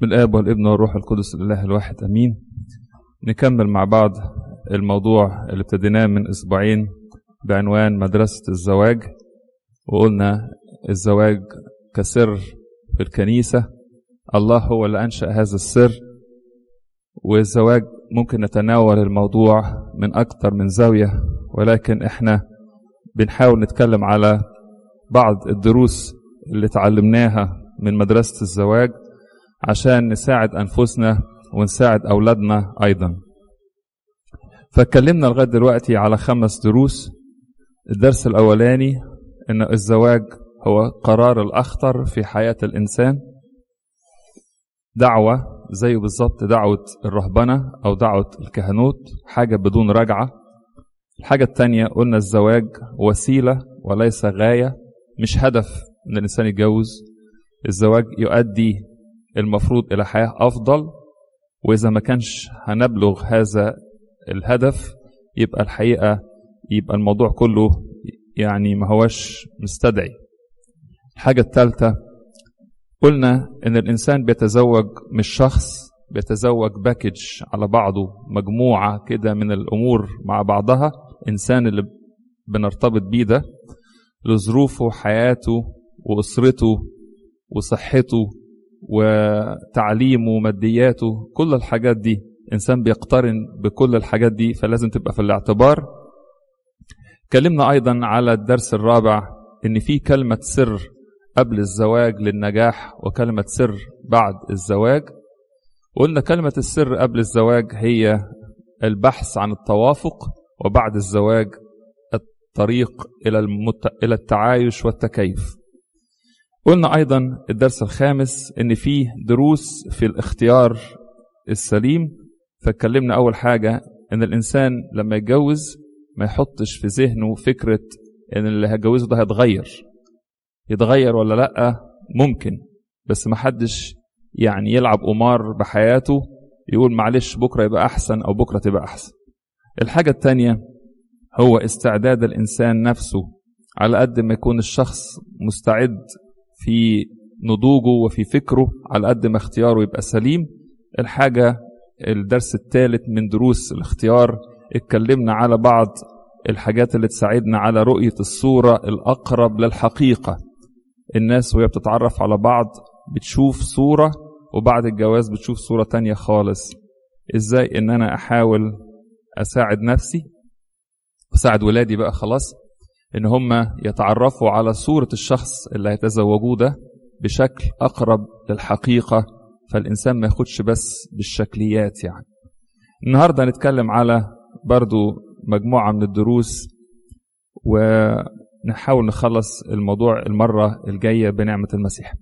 بالآب والإبن والروح القدس الإله الواحد أمين. نكمل مع بعض الموضوع اللي ابتديناه من أسبوعين بعنوان مدرسة الزواج وقلنا الزواج كسر في الكنيسة الله هو اللي أنشأ هذا السر والزواج ممكن نتناول الموضوع من أكثر من زاوية ولكن إحنا بنحاول نتكلم على بعض الدروس اللي تعلمناها من مدرسة الزواج. عشان نساعد أنفسنا ونساعد أولادنا أيضا. فاتكلمنا لغاية دلوقتي على خمس دروس. الدرس الأولاني إن الزواج هو قرار الأخطر في حياة الإنسان. دعوة زي بالظبط دعوة الرهبنة أو دعوة الكهنوت حاجة بدون رجعة. الحاجة التانية قلنا الزواج وسيلة وليس غاية مش هدف إن الإنسان يتجوز. الزواج يؤدي المفروض إلى حياة أفضل وإذا ما كانش هنبلغ هذا الهدف يبقى الحقيقة يبقى الموضوع كله يعني ما هوش مستدعي. الحاجة الثالثة قلنا إن الإنسان بيتزوج مش شخص بيتزوج باكج على بعضه مجموعة كده من الأمور مع بعضها إنسان اللي بنرتبط بيه ده لظروفه حياته وأسرته وصحته وتعليمه ومادياته كل الحاجات دي إنسان بيقترن بكل الحاجات دي فلازم تبقى في الاعتبار. اتكلمنا أيضا على الدرس الرابع إن في كلمة سر قبل الزواج للنجاح وكلمة سر بعد الزواج. قلنا كلمة السر قبل الزواج هي البحث عن التوافق وبعد الزواج الطريق إلى المت... إلى التعايش والتكيف. قلنا أيضا الدرس الخامس إن فيه دروس في الاختيار السليم فاتكلمنا أول حاجة إن الإنسان لما يتجوز ما يحطش في ذهنه فكرة إن اللي هيتجوزه ده هيتغير. يتغير ولا لأ؟ ممكن. بس ما حدش يعني يلعب قمار بحياته يقول معلش بكرة يبقى أحسن أو بكرة تبقى أحسن. الحاجة التانية هو استعداد الإنسان نفسه على قد ما يكون الشخص مستعد في نضوجه وفي فكره على قد ما اختياره يبقى سليم. الحاجة الدرس الثالث من دروس الاختيار اتكلمنا على بعض الحاجات اللي تساعدنا على رؤية الصورة الأقرب للحقيقة. الناس وهي بتتعرف على بعض بتشوف صورة وبعد الجواز بتشوف صورة تانية خالص. إزاي إن أنا أحاول أساعد نفسي؟ واساعد ولادي بقى خلاص. إن هم يتعرفوا على صورة الشخص اللي هيتزوجوه ده بشكل أقرب للحقيقة فالإنسان ما ياخدش بس بالشكليات يعني. النهاردة هنتكلم على برضو مجموعة من الدروس ونحاول نخلص الموضوع المرة الجاية بنعمة المسيح.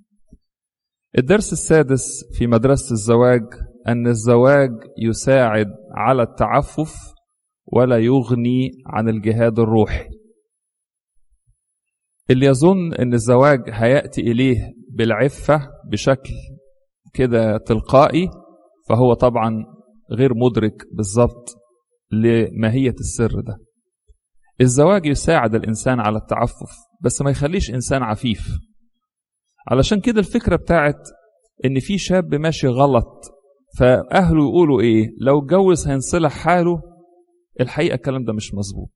الدرس السادس في مدرسة الزواج أن الزواج يساعد على التعفف ولا يغني عن الجهاد الروحي. اللي يظن أن الزواج هيأتي إليه بالعفة بشكل كده تلقائي فهو طبعا غير مدرك بالظبط لماهية السر ده. الزواج يساعد الإنسان على التعفف بس ما يخليش إنسان عفيف. علشان كده الفكرة بتاعت إن في شاب ماشي غلط فأهله يقولوا إيه؟ لو اتجوز هينصلح حاله؟ الحقيقة الكلام ده مش مظبوط.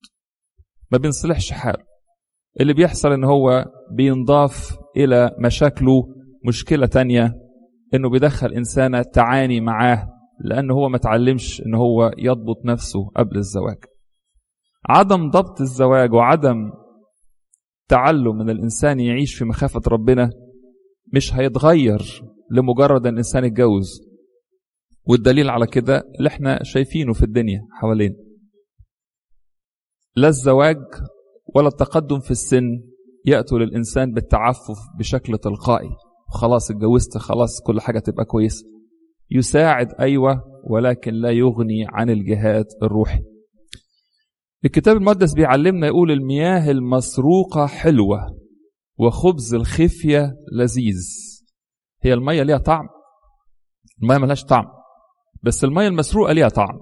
ما بينصلحش حاله. اللي بيحصل إن هو بينضاف إلى مشاكله مشكلة تانية إنه بيدخل إنسانة تعاني معاه لأنه هو ما تعلمش إن هو يضبط نفسه قبل الزواج. عدم ضبط الزواج وعدم تعلم إن الإنسان يعيش في مخافة ربنا مش هيتغير لمجرد إن الإنسان يتجوز. والدليل على كده اللي إحنا شايفينه في الدنيا حوالينا. لا الزواج ولا التقدم في السن يأتوا للإنسان بالتعفف بشكل تلقائي. خلاص اتجوزت خلاص كل حاجة تبقى كويسة. يساعد أيوة ولكن لا يغني عن الجهاد الروحي. الكتاب المقدس بيعلمنا يقول المياه المسروقة حلوة وخبز الخفية لذيذ. هي المية ليها طعم. المية ملهاش طعم. بس المية المسروقة ليها طعم.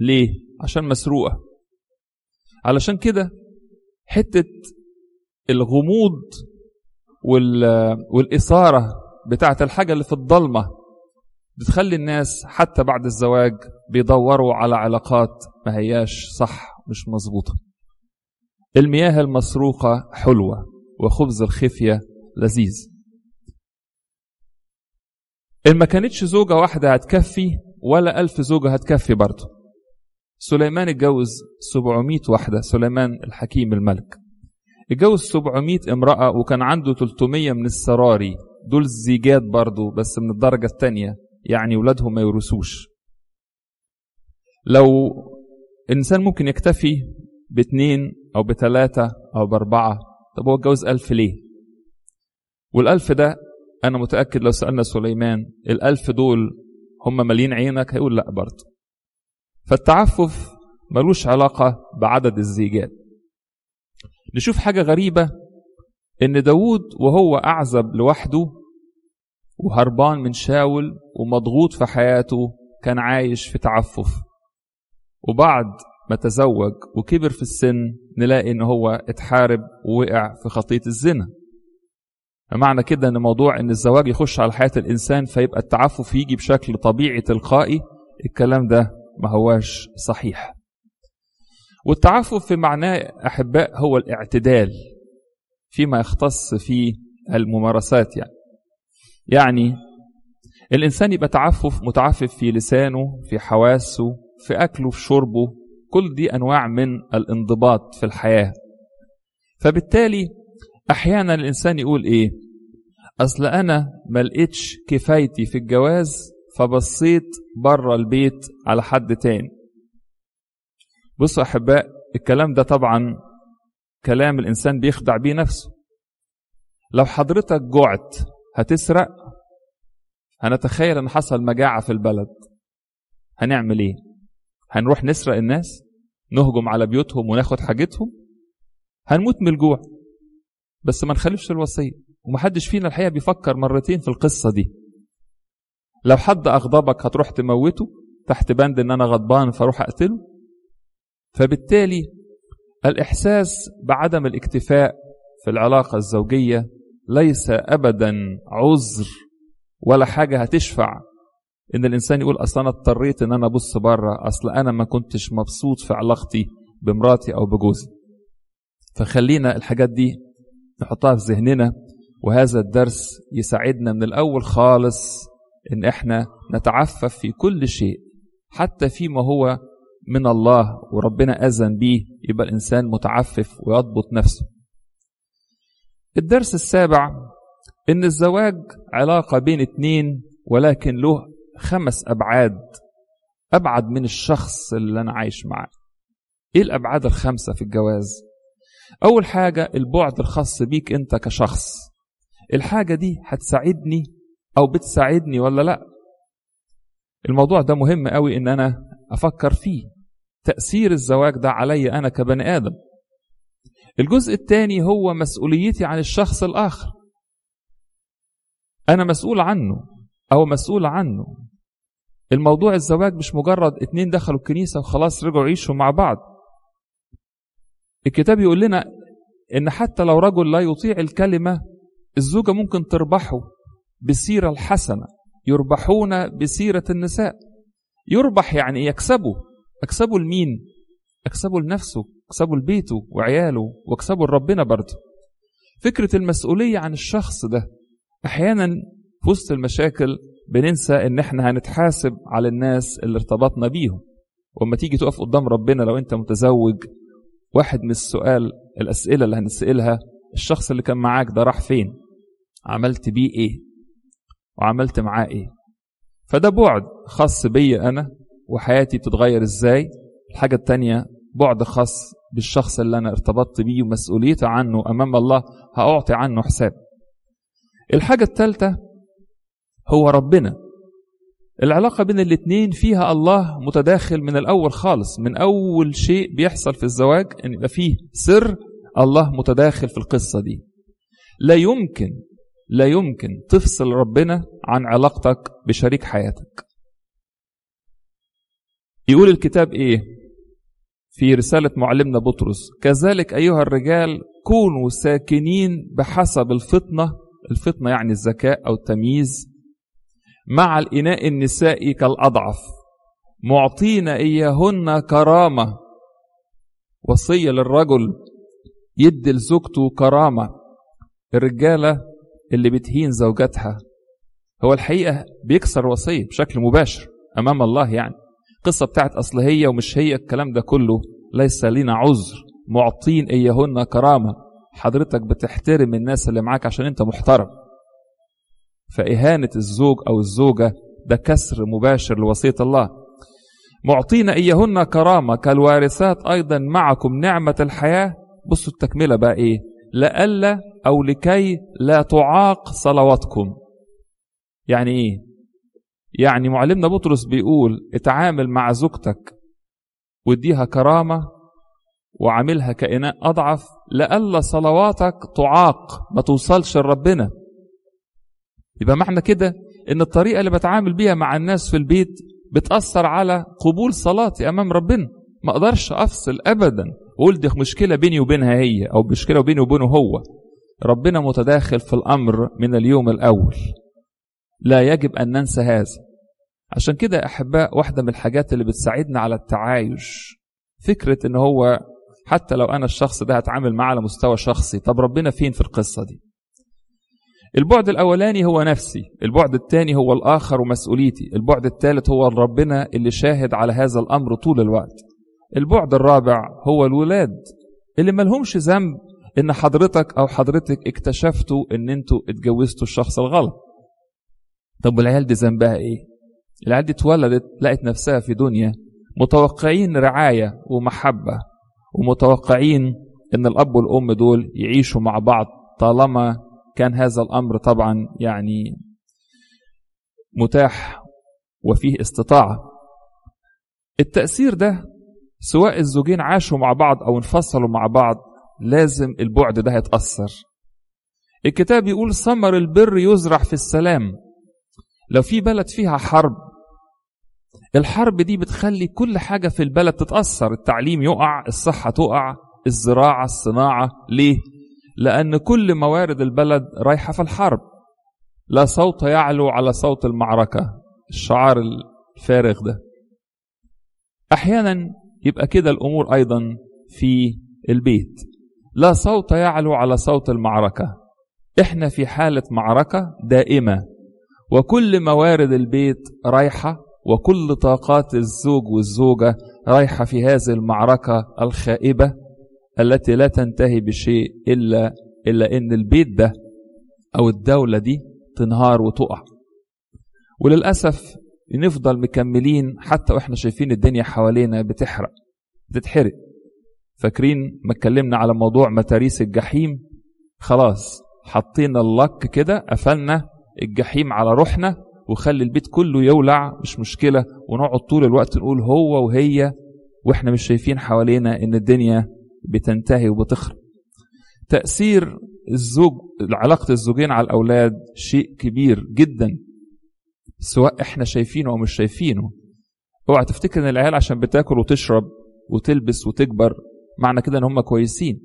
ليه؟ عشان مسروقة. علشان كده حتة الغموض وال... والإثارة بتاعت الحاجة اللي في الضلمة بتخلي الناس حتى بعد الزواج بيدوروا على علاقات ما هياش صح مش مظبوطة. المياه المسروقة حلوة وخبز الخفية لذيذ. إن ما كانتش زوجة واحدة هتكفي ولا ألف زوجة هتكفي برضه. سليمان اتجوز 700 واحدة سليمان الحكيم الملك. اتجوز 700 امرأة وكان عنده 300 من السراري. دول زيجات برضه بس من الدرجة الثانية يعني ولادهم ما يورثوش. لو الإنسان ممكن يكتفي باثنين أو بثلاثة أو بأربعة طب هو اتجوز ألف ليه؟ والألف ده أنا متأكد لو سألنا سليمان الألف دول هم مالين عينك هيقول لأ برضه فالتعفف ملوش علاقة بعدد الزيجات. نشوف حاجة غريبة إن داود وهو أعزب لوحده وهربان من شاول ومضغوط في حياته كان عايش في تعفف. وبعد ما تزوج وكبر في السن نلاقي إن هو اتحارب ووقع في خطية الزنا. فمعنى كده إن موضوع إن الزواج يخش على حياة الإنسان فيبقى التعفف يجي بشكل طبيعي تلقائي الكلام ده ما هواش صحيح. والتعفف في معناه أحباء هو الاعتدال فيما يختص في الممارسات يعني. يعني الإنسان يبقى تعفف متعفف في لسانه في حواسه في أكله في شربه كل دي أنواع من الانضباط في الحياة. فبالتالي أحيانا الإنسان يقول إيه؟ أصل أنا ما كفايتي في الجواز فبصيت بره البيت على حد تاني. بصوا أحباء الكلام ده طبعا كلام الإنسان بيخدع بيه نفسه. لو حضرتك جعت هتسرق هنتخيل إن حصل مجاعة في البلد. هنعمل إيه؟ هنروح نسرق الناس نهجم على بيوتهم وناخد حاجتهم؟ هنموت من الجوع. بس ما نخالفش الوصية. ومحدش فينا الحقيقة بيفكر مرتين في القصة دي. لو حد أغضبك هتروح تموته تحت بند إن أنا غضبان فأروح أقتله؟ فبالتالي الإحساس بعدم الاكتفاء في العلاقة الزوجية ليس ابدا عذر ولا حاجة هتشفع. إن الإنسان يقول أصل أنا اضطريت إن أنا أبص بره أصل أنا ما كنتش مبسوط في علاقتي بمراتي أو بجوزي. فخلينا الحاجات دي نحطها في ذهننا وهذا الدرس يساعدنا من الأول خالص إن إحنا نتعفف في كل شيء حتى فيما هو من الله وربنا أذن به يبقى الإنسان متعفف ويضبط نفسه. الدرس السابع إن الزواج علاقة بين اتنين ولكن له خمس أبعاد أبعد من الشخص اللي أنا عايش معاه. إيه الأبعاد الخمسة في الجواز؟ أول حاجة البعد الخاص بيك أنت كشخص. الحاجة دي هتساعدني أو بتساعدني ولا لأ. الموضوع ده مهم قوي إن أنا أفكر فيه. تأثير الزواج ده علي أنا كبني آدم. الجزء الثاني هو مسؤوليتي عن الشخص الآخر. أنا مسؤول عنه أو مسؤول عنه. الموضوع الزواج مش مجرد اتنين دخلوا الكنيسة وخلاص رجعوا يعيشوا مع بعض. الكتاب يقول لنا إن حتى لو رجل لا يطيع الكلمة الزوجة ممكن تربحه. بالسيره الحسنة يربحون بسيرة النساء. يربح يعني يكسبه. اكسبه لمين اكسبه لنفسه اكسبه لبيته وعياله واكسبه لربنا برضه. فكرة المسؤولية عن الشخص ده أحيانا في وسط المشاكل بننسى إن إحنا هنتحاسب على الناس اللي ارتبطنا بيهم. وما تيجي تقف قدام ربنا لو أنت متزوج واحد من السؤال الأسئلة اللي هنسألها الشخص اللي كان معاك ده راح فين؟ عملت بيه إيه؟ وعملت معاه إيه؟ فده بعد خاص بي أنا وحياتي بتتغير إزاي؟ الحاجة التانية بعد خاص بالشخص اللي أنا ارتبطت بيه ومسؤوليته عنه أمام الله هأعطي عنه حساب. الحاجة الثالثة هو ربنا. العلاقة بين الاتنين فيها الله متداخل من الأول خالص من أول شيء بيحصل في الزواج أن يبقى فيه سر الله متداخل في القصة دي. لا يمكن لا يمكن تفصل ربنا عن علاقتك بشريك حياتك. يقول الكتاب إيه؟ في رسالة معلمنا بطرس كذلك أيها الرجال كونوا ساكنين بحسب الفطنة. الفطنة يعني الذكاء أو التمييز. مع الإناء النسائي كالأضعف معطين إياهن كرامة. وصية للرجل يدي لزوجته كرامة. الرجالة اللي بتهين زوجاتها. هو الحقيقة بيكسر وصية بشكل مباشر أمام الله يعني. قصة بتاعت أصل هي ومش هي الكلام ده كله. ليس لنا عذر. معطين إياهن كرامة. حضرتك بتحترم الناس اللي معاك عشان أنت محترم. فإهانة الزوج أو الزوجة ده كسر مباشر لوصية الله. معطين إياهن كرامة. كالوارثات أيضا معكم نعمة الحياة. بصوا التكملة بقى إيه. لألا أو لكي لا تعاق صلواتكم. يعني إيه؟ يعني معلمنا بطرس بيقول اتعامل مع زوجتك واديها كرامة وعاملها كإناء أضعف لألا صلواتك تعاق ما توصلش لربنا. يبقى معنى كده؟ إن الطريقة اللي بتعامل بيها مع الناس في البيت بتأثر على قبول صلاتي أمام ربنا. ما أقدرش أفصل أبدا. وأقول دي مشكلة بيني وبينها هي أو مشكلة بيني وبينه هو. ربنا متداخل في الأمر من اليوم الأول. لا يجب أن ننسى هذا. عشان كده يا أحباء واحدة من الحاجات اللي بتساعدنا على التعايش فكرة إن هو حتى لو أنا الشخص ده هتعامل معاه على مستوى شخصي طب ربنا فين في القصة دي؟ البعد الأولاني هو نفسي البعد الثاني هو الآخر ومسؤوليتي البعد الثالث هو ربنا اللي شاهد على هذا الأمر طول الوقت. البعد الرابع هو الولاد. اللي ملهمش ذنب إن حضرتك أو حضرتك اكتشفتوا إن أنتوا اتجوزتوا الشخص الغلط. طب والعيال دي ذنبها إيه؟ العيال دي اتولدت لقت نفسها في دنيا متوقعين رعاية ومحبة ومتوقعين إن الأب والأم دول يعيشوا مع بعض طالما كان هذا الأمر طبعا يعني متاح وفيه استطاعة. التأثير ده سواء الزوجين عاشوا مع بعض أو انفصلوا مع بعض لازم البعد ده هيتأثر الكتاب يقول ثمر البر يزرع في السلام. لو في بلد فيها حرب الحرب دي بتخلي كل حاجة في البلد تتأثر. التعليم يقع الصحة تقع الزراعة الصناعة. ليه؟ لأن كل موارد البلد رايحة في الحرب. لا صوت يعلو على صوت المعركة. الشعار الفارغ ده. أحيانا يبقى كده الأمور أيضا في البيت. لا صوت يعلو على صوت المعركة. إحنا في حالة معركة دائمة. وكل موارد البيت رايحة وكل طاقات الزوج والزوجة رايحة في هذه المعركة الخائبة التي لا تنتهي بشيء إلا إلا إن البيت ده أو الدولة دي تنهار وتقع. وللأسف نفضل مكملين حتى وإحنا شايفين الدنيا حوالينا بتحرق بتتحرق. فاكرين ما اتكلمنا على موضوع متاريس الجحيم؟ خلاص حطينا اللك كده قفلنا الجحيم على روحنا وخلي البيت كله يولع مش مشكلة ونقعد طول الوقت نقول هو وهي وإحنا مش شايفين حوالينا إن الدنيا بتنتهي وبتخرب. تأثير الزوج علاقة الزوجين على الأولاد شيء كبير جدا. سواء إحنا شايفينه أو مش شايفينه. اوعى تفتكر إن العيال عشان بتاكل وتشرب وتلبس وتكبر معنى كده إن هم كويسين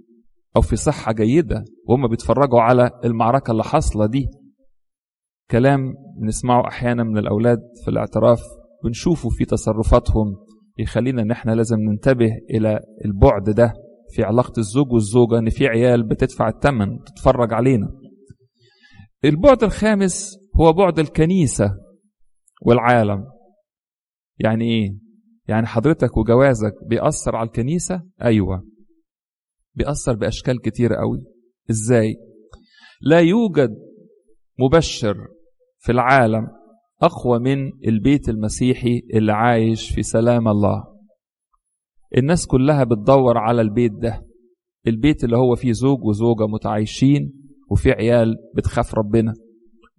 أو في صحة جيدة وهم بيتفرجوا على المعركة اللي حاصلة دي. كلام بنسمعه أحيانا من الأولاد في الاعتراف بنشوفه في تصرفاتهم يخلينا إن إحنا لازم ننتبه إلى البعد ده في علاقة الزوج والزوجة إن في عيال بتدفع الثمن تتفرج علينا. البعد الخامس هو بعد الكنيسة. والعالم. يعني إيه؟ يعني حضرتك وجوازك بيأثر على الكنيسة؟ أيوه. بيأثر بأشكال كتيرة قوي. إزاي؟ لا يوجد مبشر في العالم أقوى من البيت المسيحي اللي عايش في سلام الله. الناس كلها بتدور على البيت ده. البيت اللي هو فيه زوج وزوجة متعايشين وفيه عيال بتخاف ربنا.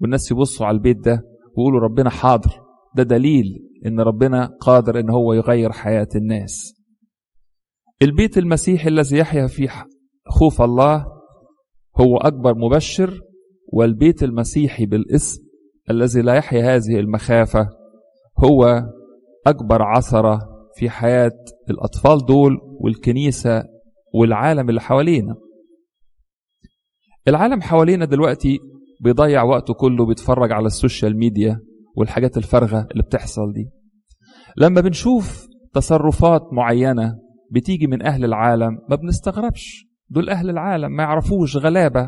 والناس يبصوا على البيت ده ويقولوا ربنا حاضر. ده دليل إن ربنا قادر إن هو يغير حياة الناس. البيت المسيحي الذي يحيا فيه خوف الله هو أكبر مبشر والبيت المسيحي بالاسم الذي لا يحيا هذه المخافة هو أكبر عثرة في حياة الأطفال دول والكنيسة والعالم اللي حوالينا. العالم حوالينا دلوقتي بيضيع وقته كله بيتفرج على السوشيال ميديا والحاجات الفارغة اللي بتحصل دي. لما بنشوف تصرفات معينة بتيجي من أهل العالم ما بنستغربش. دول أهل العالم ما يعرفوش غلابة.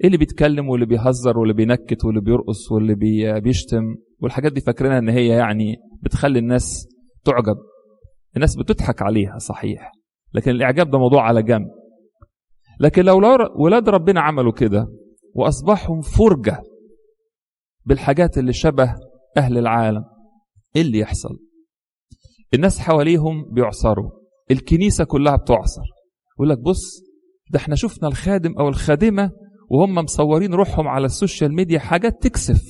إيه اللي بيتكلم واللي بيهزر واللي بينكت واللي بيرقص واللي بي بيشتم؟ والحاجات دي فاكرينها إن هي يعني بتخلي الناس تعجب. الناس بتضحك عليها صحيح. لكن الإعجاب ده موضوع على جنب. لكن لو ولاد ربنا عملوا كده وأصبحهم فرجة بالحاجات اللي شبه أهل العالم. إيه اللي يحصل؟ الناس حواليهم بيعثروا الكنيسة كلها بتعثر. يقول لك بص ده إحنا شفنا الخادم أو الخادمة وهم مصورين روحهم على السوشيال ميديا حاجات تكسف.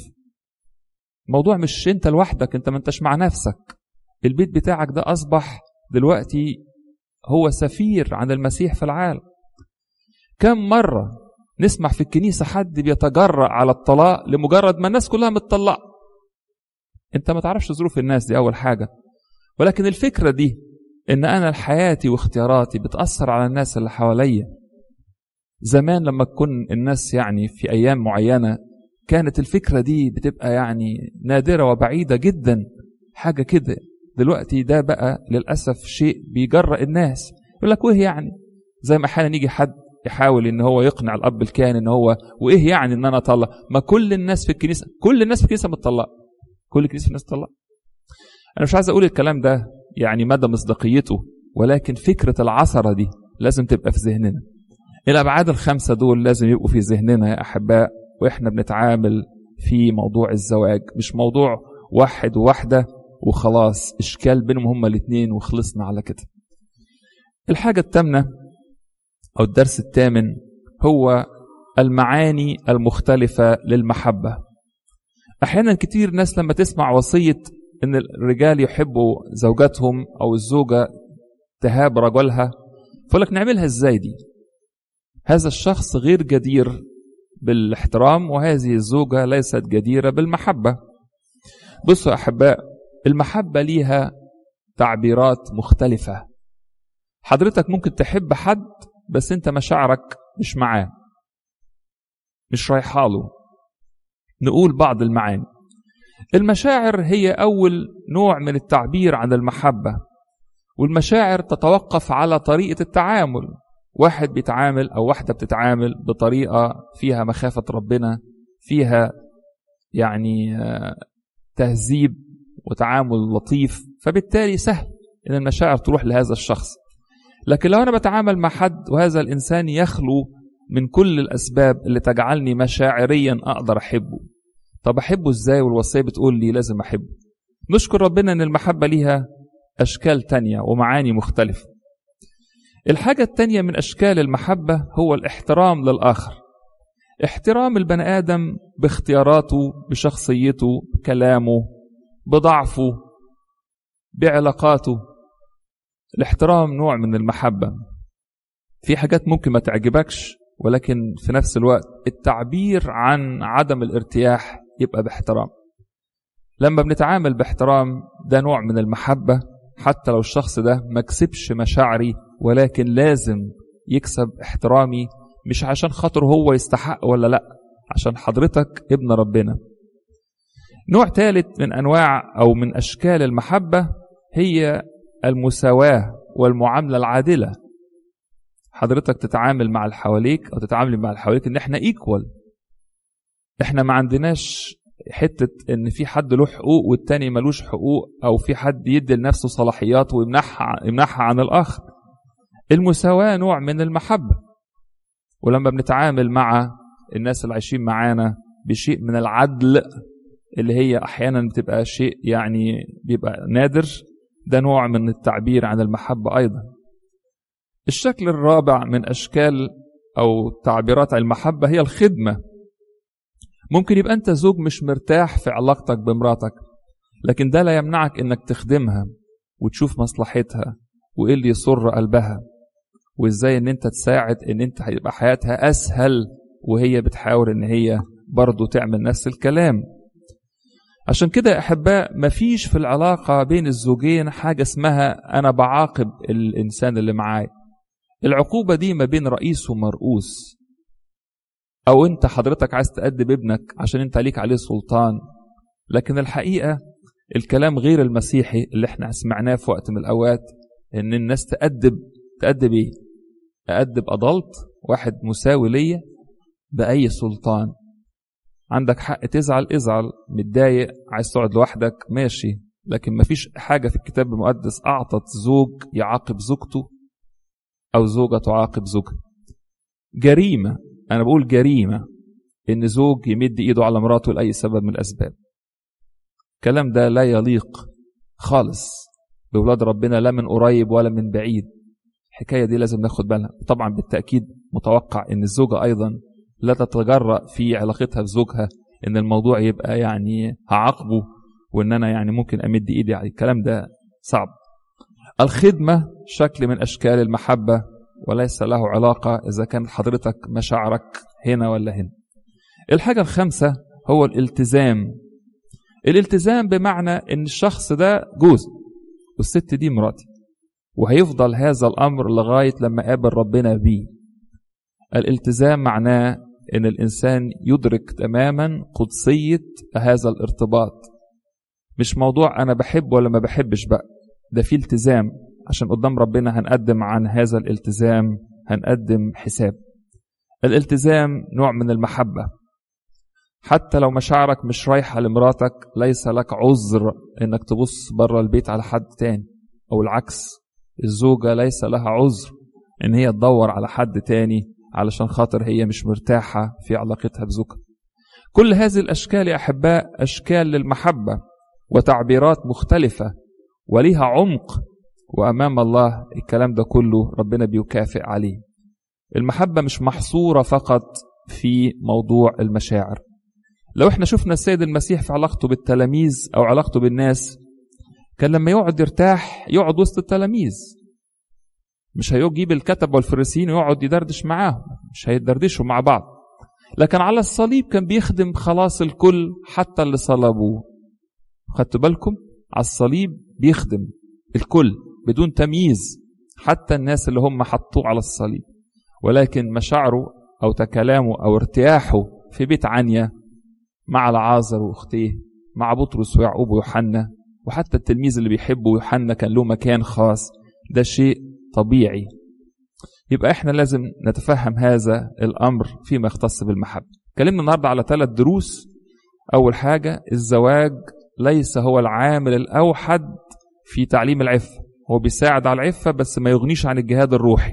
الموضوع مش أنت لوحدك أنت ما أنتش مع نفسك. البيت بتاعك ده أصبح دلوقتي هو سفير عن المسيح في العالم. كم مرة نسمع في الكنيسة حد بيتجرأ على الطلاق لمجرد ما الناس كلها متطلقة. انت ما تعرفش ظروف الناس دي أول حاجة. ولكن الفكرة دي إن أنا حياتي واختياراتي بتأثر على الناس اللي حواليا. زمان لما تكون الناس يعني في أيام معينة كانت الفكرة دي بتبقى يعني نادرة وبعيدة جدا. حاجة كده. دلوقتي ده بقى للأسف شيء بيجرأ الناس. يقول لك وإيه يعني زي ما أحيانا يجي حد يحاول إن هو يقنع الأب الكاهن إن هو وإيه يعني إن أنا أطلق؟ ما كل الناس في الكنيسة كل الناس في الكنيسة متطلقة. كل الكنيسة الناس متطلقة. أنا مش عايز أقول الكلام ده يعني مدى مصداقيته ولكن فكرة العثرة دي لازم تبقى في ذهننا. الأبعاد الخمسة دول لازم يبقوا في ذهننا يا أحباء وإحنا بنتعامل في موضوع الزواج مش موضوع واحد وواحدة وخلاص إشكال بينهم هما الاثنين وخلصنا على كده. الحاجة الثامنه أو الدرس الثامن هو المعاني المختلفة للمحبة. أحيانا كتير ناس لما تسمع وصية إن الرجال يحبوا زوجاتهم أو الزوجة تهاب رجلها فقول لك نعملها إزاي دي؟ هذا الشخص غير جدير بالاحترام وهذه الزوجة ليست جديرة بالمحبة. بصوا أحباء المحبة ليها تعبيرات مختلفة. حضرتك ممكن تحب حد بس انت مشاعرك مش معاه. مش رايحه له نقول بعض المعاني. المشاعر هي أول نوع من التعبير عن المحبة والمشاعر تتوقف على طريقة التعامل. واحد بيتعامل أو واحدة بتتعامل بطريقة فيها مخافة ربنا فيها يعني تهذيب وتعامل لطيف فبالتالي سهل إن المشاعر تروح لهذا الشخص. لكن لو أنا بتعامل مع حد وهذا الإنسان يخلو من كل الأسباب اللي تجعلني مشاعريا أقدر أحبه. طب أحبه إزاي؟ والوصية بتقول لي لازم أحبه. نشكر ربنا أن المحبة ليها أشكال تانية ومعاني مختلفة. الحاجة التانية من أشكال المحبة هو الاحترام للآخر. احترام البني آدم باختياراته بشخصيته بكلامه بضعفه بعلاقاته الاحترام نوع من المحبة. في حاجات ممكن ما تعجبكش ولكن في نفس الوقت التعبير عن عدم الارتياح يبقى باحترام. لما بنتعامل باحترام ده نوع من المحبة حتى لو الشخص ده ما كسبش مشاعري ولكن لازم يكسب احترامي مش عشان خاطر هو يستحق ولا لأ عشان حضرتك ابن ربنا. نوع ثالث من أنواع أو من أشكال المحبة هي المساواة والمعاملة العادلة. حضرتك تتعامل مع اللي حواليك أو تتعامل مع اللي حواليك إن إحنا إيكوال إحنا ما عندناش حتة إن في حد له حقوق والتاني ملوش حقوق أو في حد يدي لنفسه صلاحيات ويمنحها يمنحها عن الآخر. المساواة نوع من المحبة. ولما بنتعامل مع الناس اللي عايشين معانا بشيء من العدل اللي هي أحيانا بتبقى شيء يعني بيبقى نادر ده نوع من التعبير عن المحبة أيضا. الشكل الرابع من أشكال أو تعبيرات عن المحبة هي الخدمة. ممكن يبقى أنت زوج مش مرتاح في علاقتك بمراتك لكن ده لا يمنعك أنك تخدمها وتشوف مصلحتها وإيه اللي يسر قلبها وإزاي أن أنت تساعد أن أنت هيبقى حياتها أسهل وهي بتحاول أن هي برضو تعمل نفس الكلام. عشان كده أحباء مفيش في العلاقة بين الزوجين حاجة اسمها أنا بعاقب الإنسان اللي معايا العقوبة دي ما بين رئيس ومرؤوس. أو أنت حضرتك عايز تأدب ابنك عشان أنت ليك عليه سلطان. لكن الحقيقة الكلام غير المسيحي اللي إحنا سمعناه في وقت من الأوقات إن الناس تأدب تأدب إيه؟ أأدب أضلت واحد مساوي ليا بأي سلطان. عندك حق تزعل ازعل. متضايق عايز تقعد لوحدك. ماشي. لكن مفيش حاجة في الكتاب المقدس أعطت زوج يعاقب زوجته أو زوجة تعاقب زوجها. جريمة. أنا بقول جريمة. إن زوج يمد إيده على مراته لأي سبب من الأسباب. الكلام ده لا يليق خالص بولاد ربنا لا من قريب ولا من بعيد. الحكاية دي لازم ناخد بالنا طبعا بالتأكيد متوقع إن الزوجة أيضا لا تتجرأ في علاقتها بزوجها إن الموضوع يبقى يعني هعاقبه وإن أنا يعني ممكن أمد إيدي عليه. الكلام ده صعب. الخدمة شكل من أشكال المحبة وليس له علاقة إذا كانت حضرتك مشاعرك هنا ولا هنا. الحاجة الخامسة هو الالتزام. الالتزام بمعنى إن الشخص ده جوز والست دي مراتي وهيفضل هذا الأمر لغاية لما قابل ربنا بيه. الالتزام معناه إن الإنسان يدرك تماما قدسية هذا الارتباط. مش موضوع أنا بحب ولا ما بحبش بقى. ده في التزام. عشان قدام ربنا هنقدم عن هذا الالتزام هنقدم حساب. الالتزام نوع من المحبة. حتى لو مشاعرك مش رايحة لمراتك ليس لك عذر إنك تبص بره البيت على حد تاني. أو العكس الزوجة ليس لها عذر إن هي تدور على حد تاني. علشان خاطر هي مش مرتاحة في علاقتها بزوجها. كل هذه الأشكال يا أحباء أشكال للمحبة وتعبيرات مختلفة وليها عمق وأمام الله الكلام ده كله ربنا بيكافئ عليه. المحبة مش محصورة فقط في موضوع المشاعر. لو إحنا شفنا السيد المسيح في علاقته بالتلاميذ أو علاقته بالناس كان لما يقعد يرتاح يقعد وسط التلاميذ. مش هيجيب الكتب والفريسيين ويقعد يدردش معاهم مش هيدردشوا مع بعض. لكن على الصليب كان بيخدم خلاص الكل حتى اللي صلبوه. خدتوا بالكم؟ على الصليب بيخدم الكل بدون تمييز حتى الناس اللي هم حطوه على الصليب. ولكن مشاعره أو تكلامه أو ارتياحه في بيت عنيا مع العازر وأختيه مع بطرس ويعقوب ويوحنا وحتى التلميذ اللي بيحبه يوحنا كان له مكان خاص ده شيء طبيعي. يبقى إحنا لازم نتفهم هذا الأمر فيما يختص بالمحبة. اتكلمنا النهارده على ثلاث دروس. أول حاجة الزواج ليس هو العامل الأوحد في تعليم العفة. هو بيساعد على العفة بس ما يغنيش عن الجهاد الروحي.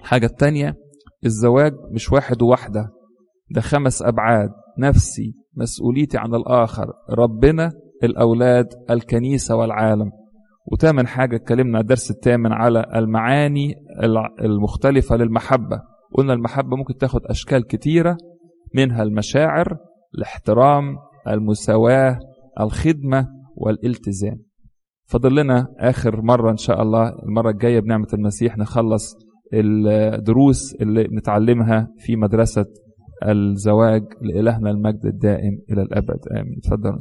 الحاجة الثانية الزواج مش واحد وواحدة. ده خمس أبعاد. نفسي مسؤوليتي عن الآخر. ربنا الأولاد الكنيسة والعالم. وتامن حاجة اتكلمنا الدرس الثامن على المعاني المختلفة للمحبة. قلنا المحبة ممكن تاخد أشكال كتيرة منها المشاعر الاحترام المساواة الخدمة والالتزام. فضل لنا آخر مرة إن شاء الله. المرة الجاية بنعمة المسيح نخلص الدروس اللي نتعلمها في مدرسة الزواج لإلهنا المجد الدائم إلى الأبد. آمين. تفضل